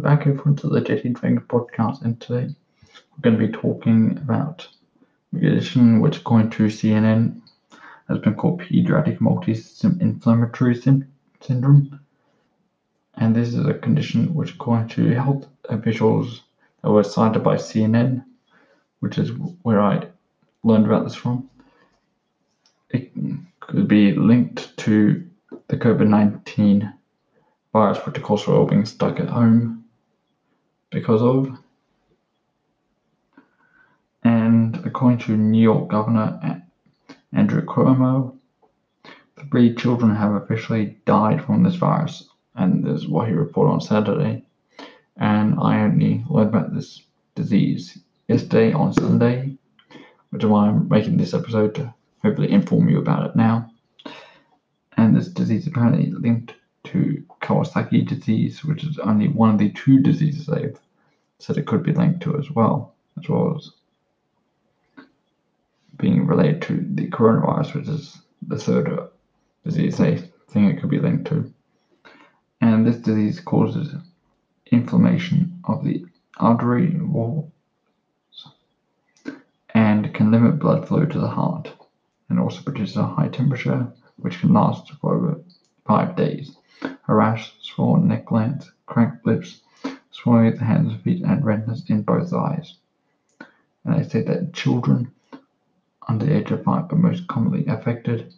back everyone to the Jetty Dragon podcast, and today we're going to be talking about a condition which, according to CNN, has been called pediatric multisystem inflammatory syndrome. And this is a condition which, according to health officials that were cited by CNN, which is where I learned about this from, it could be linked to the COVID 19 virus, which of course we're all being stuck at home because of. And according to New York Governor Andrew Cuomo, three children have officially died from this virus, and this is what he reported on Saturday. And I only learned about this disease yesterday on Sunday, which is why I'm making this episode to hopefully inform you about it now. And this disease apparently linked to Kawasaki disease, which is only one of the two diseases they've said it could be linked to as well, as well as being related to the coronavirus, which is the third disease they think it could be linked to. And this disease causes inflammation of the artery walls and can limit blood flow to the heart and also produces a high temperature which can last for over five days. A rash, swollen neck glands, cracked lips, swelling of the hands and feet, and redness in both eyes. And they say that children under the age of five are most commonly affected,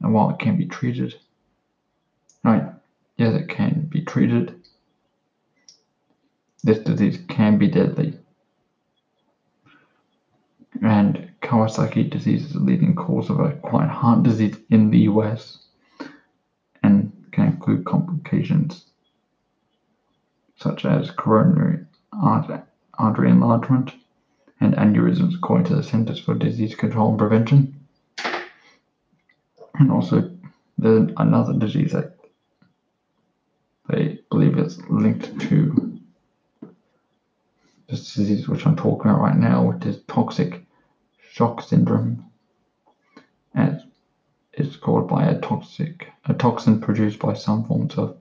and while it can be treated, right, yes, it can be treated, this disease can be deadly. And Kawasaki disease is the leading cause of acquired heart disease in the US include complications such as coronary artery enlargement and aneurysms, according to the Centers for Disease Control and Prevention. And also, there's another disease that they believe is linked to this disease which I'm talking about right now, which is toxic shock syndrome. And it's caused by a toxic a toxin produced by some forms of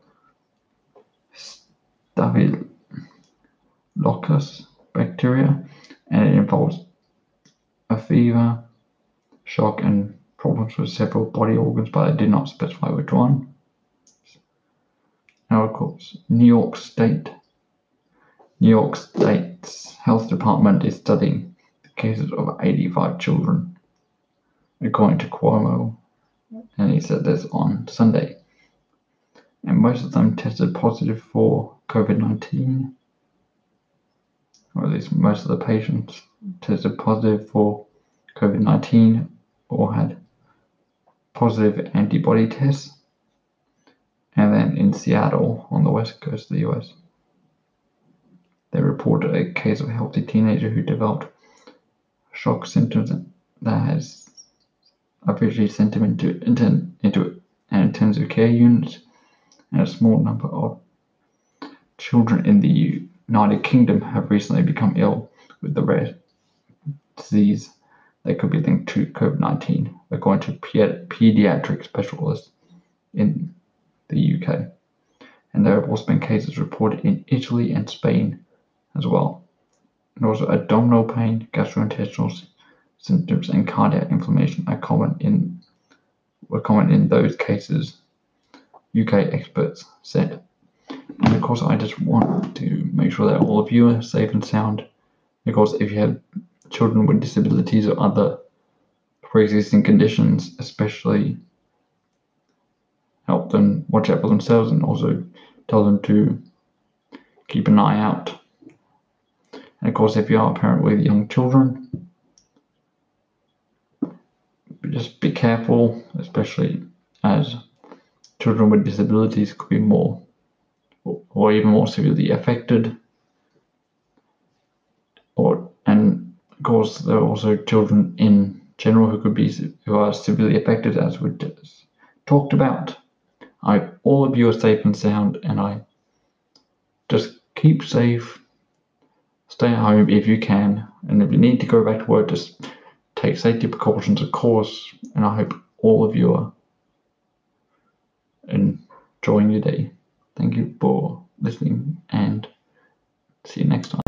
Staphylococcus bacteria, and it involves a fever, shock, and problems with several body organs, but they did not specify which one. Now, of course, New York State. New York State's health department is studying the cases of 85 children, according to Cuomo, and he said this on Sunday. And most of them tested positive for COVID 19 or at least most of the patients tested positive for COVID 19 or had positive antibody tests. And then in Seattle, on the west coast of the US, they reported a case of a healthy teenager who developed shock symptoms that has officially sent him into, into, an intensive care unit, and a small number of children in the United Kingdom have recently become ill with the rare disease that could be linked to COVID 19, according to pediatric specialists in the UK. And there have also been cases reported in Italy and Spain as well. And also, abdominal pain, gastrointestinal symptoms, and cardiac inflammation are common in were common in those cases. UK experts said. And of course, I just want to make sure that all of you are safe and sound. Because if you have children with disabilities or other pre-existing conditions, especially help them watch out for themselves and also tell them to keep an eye out. And of course, if you are a parent with young children, just be careful, especially as children with disabilities could be more or even more severely affected. Or and of course there are also children in general who could be who are severely affected, as we just talked about. I all of you are safe and sound, and I just keep safe. Stay at home if you can, and if you need to go back to work, just take safety precautions, of course. And I hope all of you are enjoying your day. Thank you for listening and See you next time.